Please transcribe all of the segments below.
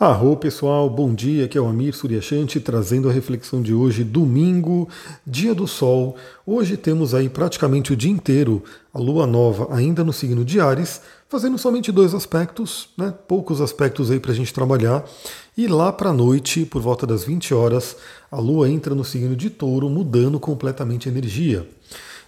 Arro pessoal, bom dia, aqui é o Amir Suryashanti trazendo a reflexão de hoje, domingo, dia do sol. Hoje temos aí praticamente o dia inteiro a lua nova ainda no signo de Ares, fazendo somente dois aspectos, né? poucos aspectos aí para a gente trabalhar. E lá para a noite, por volta das 20 horas, a lua entra no signo de touro, mudando completamente a energia.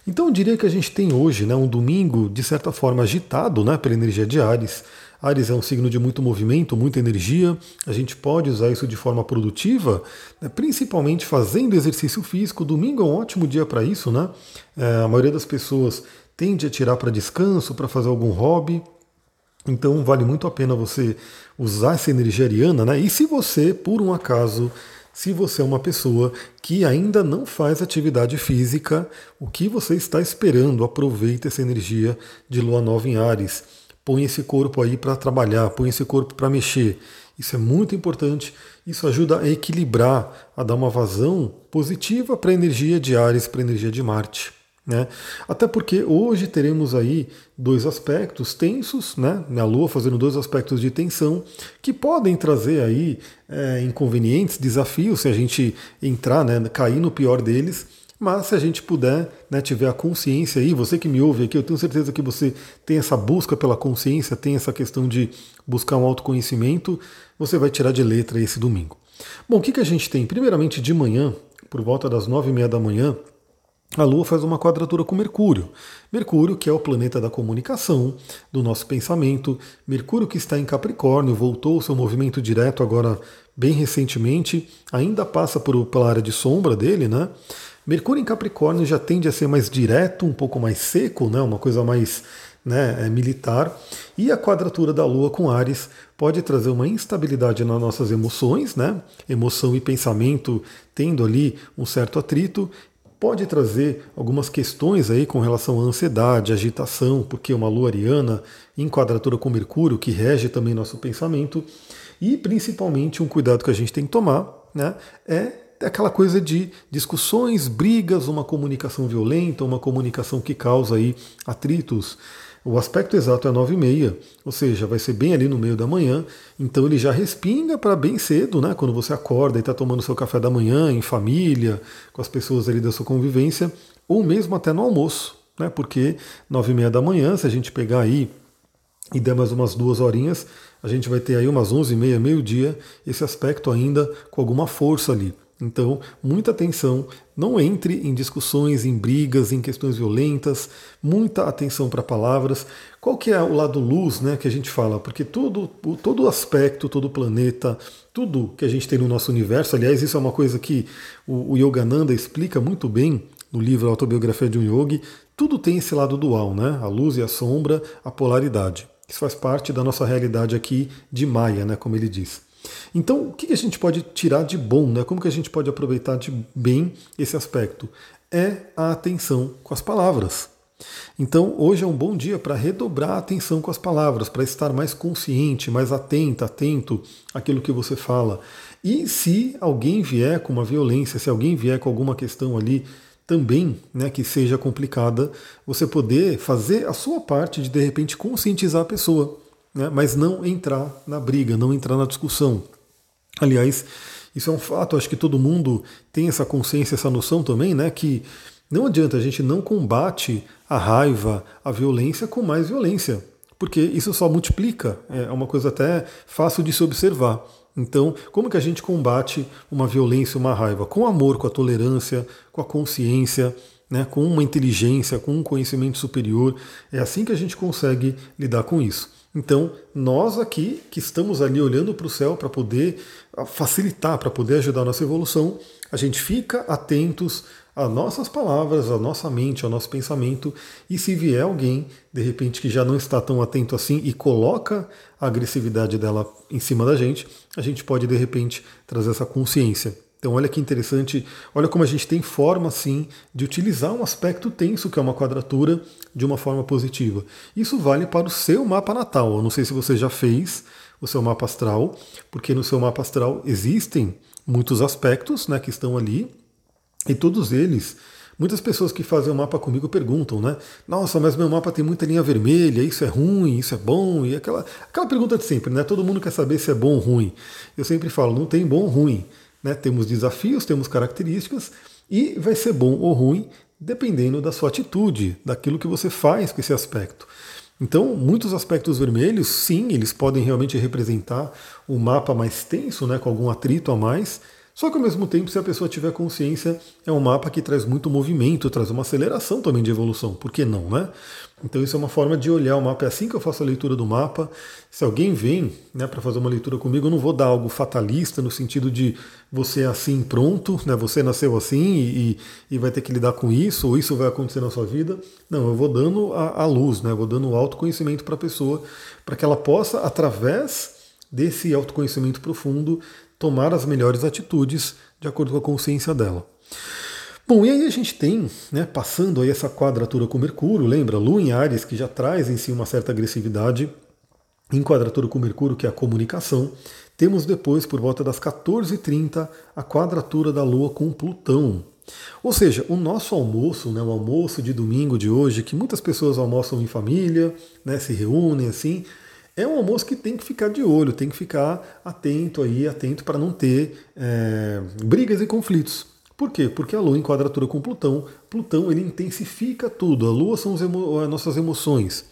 Então eu diria que a gente tem hoje né, um domingo, de certa forma, agitado né, pela energia de Ares Ares é um signo de muito movimento, muita energia. A gente pode usar isso de forma produtiva, né? principalmente fazendo exercício físico. Domingo é um ótimo dia para isso, né? É, a maioria das pessoas tende a tirar para descanso, para fazer algum hobby. Então vale muito a pena você usar essa energia ariana, né? E se você, por um acaso, se você é uma pessoa que ainda não faz atividade física, o que você está esperando? Aproveite essa energia de lua nova em Ares põe esse corpo aí para trabalhar, põe esse corpo para mexer. Isso é muito importante. Isso ajuda a equilibrar, a dar uma vazão positiva para a energia de Ares, para a energia de Marte. Né? Até porque hoje teremos aí dois aspectos tensos, né? A Lua fazendo dois aspectos de tensão que podem trazer aí é, inconvenientes, desafios se a gente entrar, né, cair no pior deles. Mas se a gente puder, né, tiver a consciência aí, você que me ouve aqui, eu tenho certeza que você tem essa busca pela consciência, tem essa questão de buscar um autoconhecimento, você vai tirar de letra esse domingo. Bom, o que, que a gente tem? Primeiramente, de manhã, por volta das nove e meia da manhã, a Lua faz uma quadratura com Mercúrio. Mercúrio, que é o planeta da comunicação, do nosso pensamento. Mercúrio, que está em Capricórnio, voltou ao seu movimento direto agora bem recentemente, ainda passa por, pela área de sombra dele, né? Mercúrio em Capricórnio já tende a ser mais direto, um pouco mais seco, né, uma coisa mais né, é, militar. E a quadratura da Lua com Ares pode trazer uma instabilidade nas nossas emoções, né? Emoção e pensamento tendo ali um certo atrito. Pode trazer algumas questões aí com relação à ansiedade, agitação, porque uma lua ariana em quadratura com Mercúrio, que rege também nosso pensamento, e principalmente um cuidado que a gente tem que tomar né, é aquela coisa de discussões, brigas, uma comunicação violenta, uma comunicação que causa aí atritos. O aspecto exato é 9 e meia, ou seja, vai ser bem ali no meio da manhã, então ele já respinga para bem cedo, né? Quando você acorda e está tomando seu café da manhã em família, com as pessoas ali da sua convivência, ou mesmo até no almoço, né? Porque 9 e meia da manhã, se a gente pegar aí e der mais umas duas horinhas, a gente vai ter aí umas 11 e meia, meio dia, esse aspecto ainda com alguma força ali. Então, muita atenção, não entre em discussões, em brigas, em questões violentas, muita atenção para palavras. Qual que é o lado luz né, que a gente fala? Porque todo, todo aspecto, todo planeta, tudo que a gente tem no nosso universo, aliás, isso é uma coisa que o, o Yogananda explica muito bem no livro Autobiografia de um Yogi, tudo tem esse lado dual, né? A luz e a sombra, a polaridade. Isso faz parte da nossa realidade aqui de Maia, né, como ele diz. Então, o que a gente pode tirar de bom, né? Como que a gente pode aproveitar de bem esse aspecto? É a atenção com as palavras. Então, hoje é um bom dia para redobrar a atenção com as palavras, para estar mais consciente, mais atento, atento àquilo que você fala. E se alguém vier com uma violência, se alguém vier com alguma questão ali também, né, que seja complicada, você poder fazer a sua parte de de repente conscientizar a pessoa né, mas não entrar na briga, não entrar na discussão. Aliás, isso é um fato, acho que todo mundo tem essa consciência, essa noção também, né, que não adianta, a gente não combate a raiva, a violência com mais violência, porque isso só multiplica, é uma coisa até fácil de se observar. Então, como que a gente combate uma violência, uma raiva? Com amor, com a tolerância, com a consciência, né, com uma inteligência, com um conhecimento superior. É assim que a gente consegue lidar com isso. Então, nós aqui que estamos ali olhando para o céu para poder ah, facilitar, para poder ajudar a nossa evolução, a gente fica atentos às nossas palavras, à nossa mente, ao nosso pensamento, e se vier alguém, de repente, que já não está tão atento assim e coloca a agressividade dela em cima da gente, a gente pode, de repente, trazer essa consciência. Então, olha que interessante, olha como a gente tem forma, sim, de utilizar um aspecto tenso, que é uma quadratura, de uma forma positiva. Isso vale para o seu mapa natal. Eu não sei se você já fez o seu mapa astral, porque no seu mapa astral existem muitos aspectos né, que estão ali, e todos eles Muitas pessoas que fazem o mapa comigo perguntam, né? Nossa, mas meu mapa tem muita linha vermelha, isso é ruim, isso é bom, e aquela, aquela pergunta de sempre, né? Todo mundo quer saber se é bom ou ruim. Eu sempre falo, não tem bom ou ruim. Né? Temos desafios, temos características, e vai ser bom ou ruim dependendo da sua atitude, daquilo que você faz com esse aspecto. Então, muitos aspectos vermelhos, sim, eles podem realmente representar o um mapa mais tenso, né, com algum atrito a mais, só que ao mesmo tempo, se a pessoa tiver consciência, é um mapa que traz muito movimento, traz uma aceleração também de evolução. Por que não, né? Então isso é uma forma de olhar o mapa. É assim que eu faço a leitura do mapa. Se alguém vem né, para fazer uma leitura comigo, eu não vou dar algo fatalista no sentido de você é assim pronto, né, você nasceu assim e, e vai ter que lidar com isso, ou isso vai acontecer na sua vida. Não, eu vou dando a, a luz, né, vou dando o autoconhecimento para a pessoa, para que ela possa, através desse autoconhecimento profundo, tomar as melhores atitudes de acordo com a consciência dela. Bom, e aí a gente tem, né, passando aí essa quadratura com Mercúrio, lembra? Lua em Ares, que já traz em si uma certa agressividade, em quadratura com Mercúrio, que é a comunicação. Temos depois, por volta das 14h30, a quadratura da Lua com Plutão. Ou seja, o nosso almoço, né, o almoço de domingo de hoje, que muitas pessoas almoçam em família, né, se reúnem assim, é um almoço que tem que ficar de olho, tem que ficar atento aí, atento para não ter é, brigas e conflitos. Por quê? Porque a Lua em quadratura com Plutão, Plutão ele intensifica tudo. A Lua são emo as nossas emoções.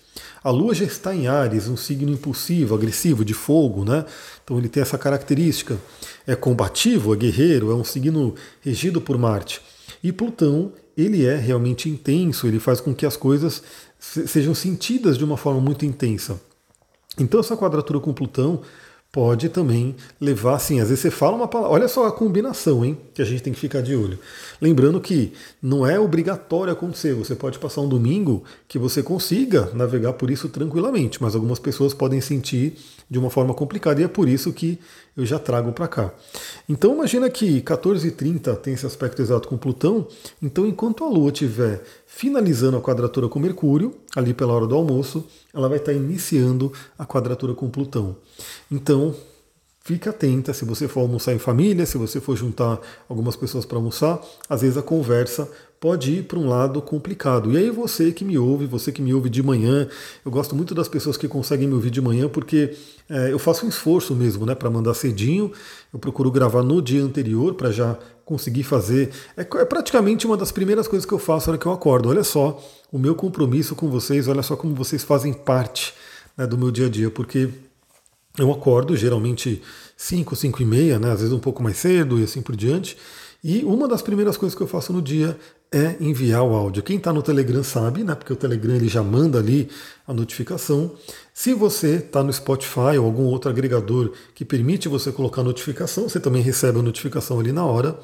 A Lua já está em Ares, um signo impulsivo, agressivo, de fogo, né? Então ele tem essa característica. É combativo, é guerreiro, é um signo regido por Marte. E Plutão, ele é realmente intenso, ele faz com que as coisas sejam sentidas de uma forma muito intensa. Então essa quadratura com Plutão pode também levar, assim, às vezes você fala uma palavra, olha só a combinação, hein, que a gente tem que ficar de olho. Lembrando que não é obrigatório acontecer, você pode passar um domingo que você consiga navegar por isso tranquilamente, mas algumas pessoas podem sentir de uma forma complicada e é por isso que eu já trago para cá. Então imagina que 14h30 tem esse aspecto exato com Plutão, então enquanto a Lua estiver finalizando a quadratura com Mercúrio, ali pela hora do almoço, ela vai estar iniciando a quadratura com Plutão. Então, fique atenta se você for almoçar em família, se você for juntar algumas pessoas para almoçar, às vezes a conversa pode ir para um lado complicado. E aí você que me ouve, você que me ouve de manhã, eu gosto muito das pessoas que conseguem me ouvir de manhã porque é, eu faço um esforço mesmo, né, para mandar cedinho. Eu procuro gravar no dia anterior para já conseguir fazer. É, é, praticamente uma das primeiras coisas que eu faço na hora que eu acordo. Olha só o meu compromisso com vocês, olha só como vocês fazem parte né, do meu dia a dia, porque eu acordo geralmente 5, 5 e meia, né, às vezes um pouco mais cedo e assim por diante. E uma das primeiras coisas que eu faço no dia é enviar o áudio. Quem está no Telegram sabe, né? Porque o Telegram ele já manda ali a notificação. Se você está no Spotify ou algum outro agregador que permite você colocar notificação, você também recebe a notificação ali na hora.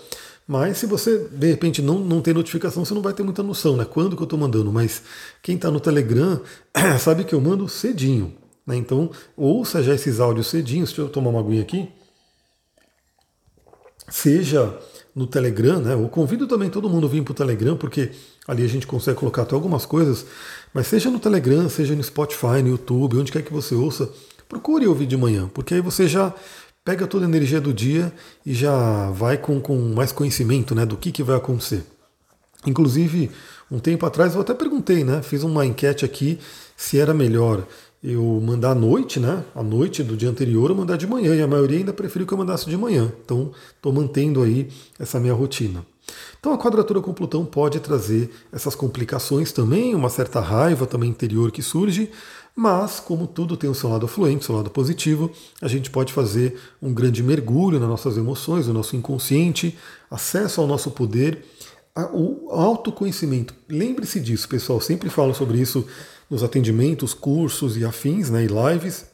Mas se você de repente não, não tem notificação, você não vai ter muita noção, né? Quando que eu estou mandando. Mas quem está no Telegram sabe que eu mando cedinho. Né? Então ouça já esses áudios cedinho. Deixa eu tomar uma aguinha aqui. Seja no Telegram, né? Eu convido também todo mundo a vir para o Telegram, porque ali a gente consegue colocar até algumas coisas, mas seja no Telegram, seja no Spotify, no YouTube, onde quer que você ouça, procure ouvir de manhã, porque aí você já pega toda a energia do dia e já vai com, com mais conhecimento né, do que, que vai acontecer. Inclusive, um tempo atrás eu até perguntei, né? Fiz uma enquete aqui se era melhor eu mandar à noite, né? À noite do dia anterior, mandar de manhã. E a maioria ainda preferiu que eu mandasse de manhã. Então, estou mantendo aí essa minha rotina. Então, a quadratura com Plutão pode trazer essas complicações também, uma certa raiva também interior que surge, mas, como tudo tem o seu lado fluente, o seu lado positivo, a gente pode fazer um grande mergulho nas nossas emoções, no nosso inconsciente, acesso ao nosso poder, o autoconhecimento. Lembre-se disso, pessoal, sempre falo sobre isso nos atendimentos, cursos e afins, né, e lives.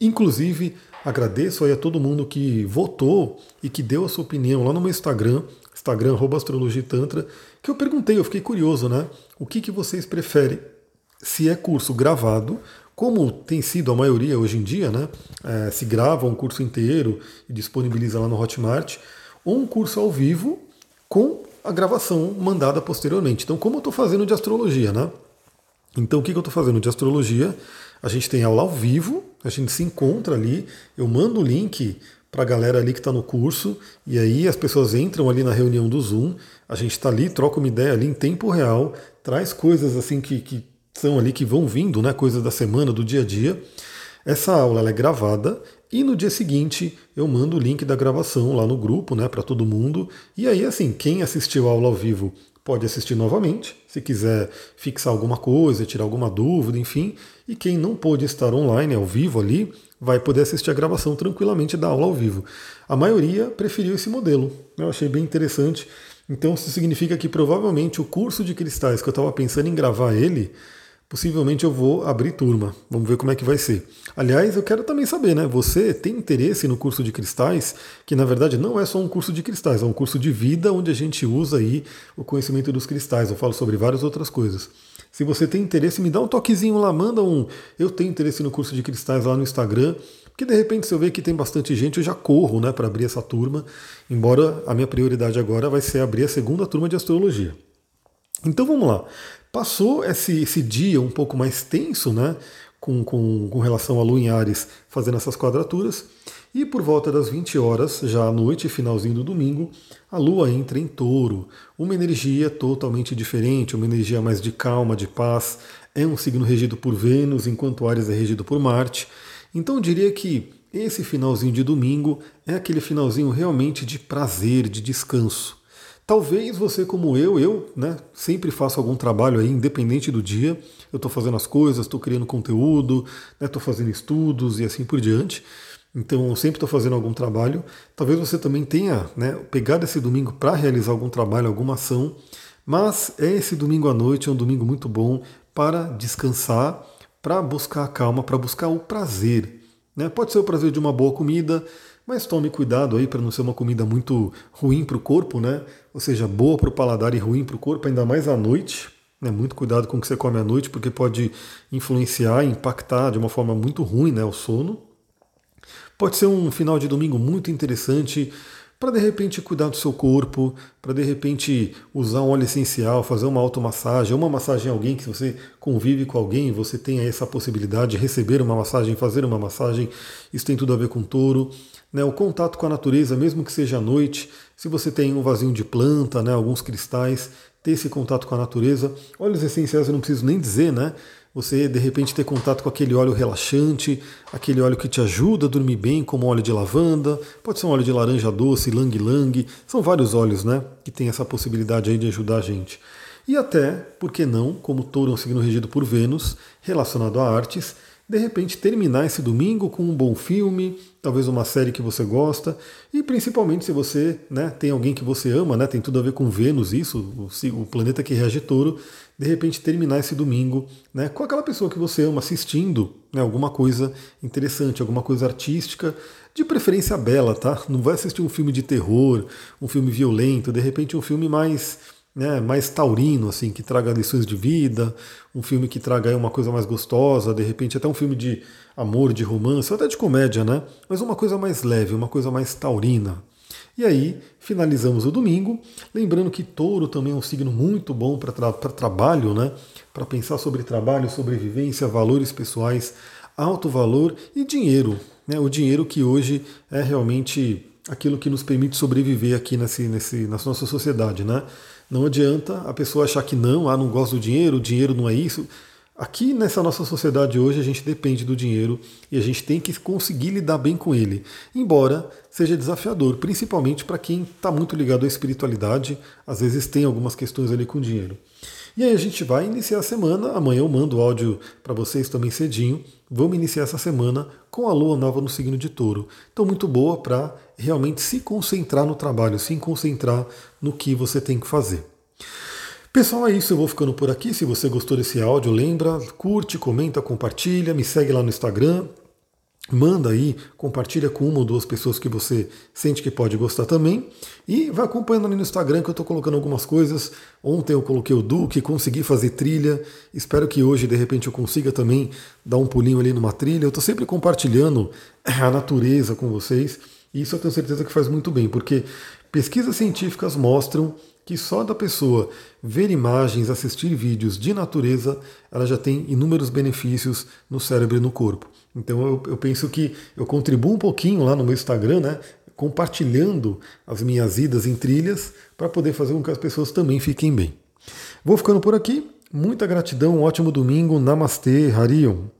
Inclusive, agradeço aí a todo mundo que votou e que deu a sua opinião lá no meu Instagram, Instagram Astrologia Tantra, que eu perguntei, eu fiquei curioso, né? O que, que vocês preferem? Se é curso gravado, como tem sido a maioria hoje em dia, né? É, se grava um curso inteiro e disponibiliza lá no Hotmart, ou um curso ao vivo com a gravação mandada posteriormente. Então, como eu estou fazendo de astrologia, né? Então, o que, que eu estou fazendo de astrologia? A gente tem aula ao vivo, A gente se encontra ali, eu mando o link para a galera ali que está no curso, e aí as pessoas entram ali na reunião do Zoom, a gente está ali, troca uma ideia ali em tempo real, traz coisas assim que, que são ali que vão vindo, né? Coisas da semana, do dia a dia. Essa aula é gravada e no dia seguinte eu mando o link da gravação lá no grupo, né, para todo mundo. E aí, assim, quem assistiu a aula ao vivo pode assistir novamente, se quiser fixar alguma coisa, tirar alguma dúvida, enfim. E quem não pôde estar online, ao vivo ali, vai poder assistir a gravação tranquilamente da aula ao vivo. A maioria preferiu esse modelo. Eu achei bem interessante. Então, isso significa que provavelmente o curso de cristais que eu estava pensando em gravar ele possivelmente eu vou abrir turma. Vamos ver como é que vai ser. Aliás, eu quero também saber, né? Você tem interesse no curso de cristais, que na verdade não é só um curso de cristais, é um curso de vida onde a gente usa aí o conhecimento dos cristais. Eu falo sobre várias outras coisas. Se você tem interesse, me dá um toquezinho lá, manda um. Eu tenho interesse no curso de cristais lá no Instagram. Porque de repente, se eu ver que tem bastante gente, eu já corro né, para abrir essa turma. Embora a minha prioridade agora vai ser abrir a segunda turma de astrologia. Então vamos lá. Passou esse, esse dia um pouco mais tenso, né? Com, com, com relação a Lua em Ares fazendo essas quadraturas. E por volta das 20 horas, já à noite, finalzinho do domingo, a Lua entra em touro. Uma energia totalmente diferente, uma energia mais de calma, de paz. É um signo regido por Vênus, enquanto Ares é regido por Marte. Então eu diria que esse finalzinho de domingo é aquele finalzinho realmente de prazer, de descanso. Talvez você, como eu, eu né, sempre faço algum trabalho aí, independente do dia. Eu estou fazendo as coisas, estou criando conteúdo, estou né, fazendo estudos e assim por diante. Então, eu sempre estou fazendo algum trabalho. Talvez você também tenha né, pegado esse domingo para realizar algum trabalho, alguma ação. Mas é esse domingo à noite, é um domingo muito bom para descansar, para buscar a calma, para buscar o prazer. Né? Pode ser o prazer de uma boa comida, mas tome cuidado aí para não ser uma comida muito ruim para o corpo, né? Ou seja, boa para o paladar e ruim para o corpo, ainda mais à noite. Né? Muito cuidado com o que você come à noite, porque pode influenciar, impactar de uma forma muito ruim né, o sono. Pode ser um final de domingo muito interessante para de repente cuidar do seu corpo, para de repente usar um óleo essencial, fazer uma automassagem, uma massagem em alguém que você convive com alguém, você tem essa possibilidade de receber uma massagem, fazer uma massagem, isso tem tudo a ver com touro. Né, o contato com a natureza, mesmo que seja à noite, se você tem um vasinho de planta, né, alguns cristais, ter esse contato com a natureza. Óleos essenciais eu não preciso nem dizer, né? Você de repente ter contato com aquele óleo relaxante, aquele óleo que te ajuda a dormir bem, como óleo de lavanda, pode ser um óleo de laranja doce, lang lang, são vários óleos, né, que tem essa possibilidade aí de ajudar a gente. E até, por que não, como touro é um signo regido por Vênus, relacionado a artes, de repente terminar esse domingo com um bom filme, talvez uma série que você gosta, e principalmente se você né, tem alguém que você ama, né, tem tudo a ver com Vênus, isso, o, planeta que reage touro, de repente terminar esse domingo né, com aquela pessoa que você ama assistindo né, alguma coisa interessante, alguma coisa artística, de preferência bela, tá? Não vai assistir um filme de terror, um filme violento, de repente um filme mais né, mais taurino, assim, que traga lições de vida, um filme que traga uma coisa mais gostosa, de repente até um filme de amor, de romance, até de comédia, né? Mas uma coisa mais leve, uma coisa mais taurina. E aí, finalizamos o domingo, lembrando que touro também é um signo muito bom para tra trabalho, né? Para pensar sobre trabalho, sobrevivência, valores pessoais, alto valor e dinheiro. Né? O dinheiro que hoje é realmente aquilo que nos permite sobreviver aqui nesse, nesse, na nossa sociedade, né? Não adianta a pessoa achar que não, ah, não gosto do dinheiro, o dinheiro não é isso. Aqui nessa nossa sociedade hoje a gente depende do dinheiro e a gente tem que conseguir lidar bem com ele, embora seja desafiador, principalmente para quem está muito ligado à espiritualidade, às vezes tem algumas questões ali com dinheiro. E aí a gente vai iniciar a semana. Amanhã eu mando o áudio para vocês também cedinho. Vamos iniciar essa semana com a lua nova no signo de touro. Então, muito boa para realmente se concentrar no trabalho, se concentrar no que você tem que fazer. Pessoal, é isso. Eu vou ficando por aqui. Se você gostou desse áudio, lembra, curte, comenta, compartilha, me segue lá no Instagram, Manda aí, compartilha com uma ou duas pessoas que você sente que pode gostar também. E vai acompanhando ali no Instagram que eu estou colocando algumas coisas. Ontem eu coloquei o Duque, consegui fazer trilha. Espero que hoje, de repente, eu consiga também dar um pulinho ali numa trilha. Eu estou sempre compartilhando a natureza com vocês. E isso eu tenho certeza que faz muito bem, porque pesquisas científicas mostram que só da pessoa ver imagens, assistir vídeos de natureza, ela já tem inúmeros benefícios no cérebro e no corpo. Então eu, eu penso que eu contribuo um pouquinho lá no meu Instagram, né? Compartilhando as minhas idas em trilhas para poder fazer com que as pessoas também fiquem bem. Vou ficando por aqui. Muita gratidão, um ótimo domingo. Namastê, Harion.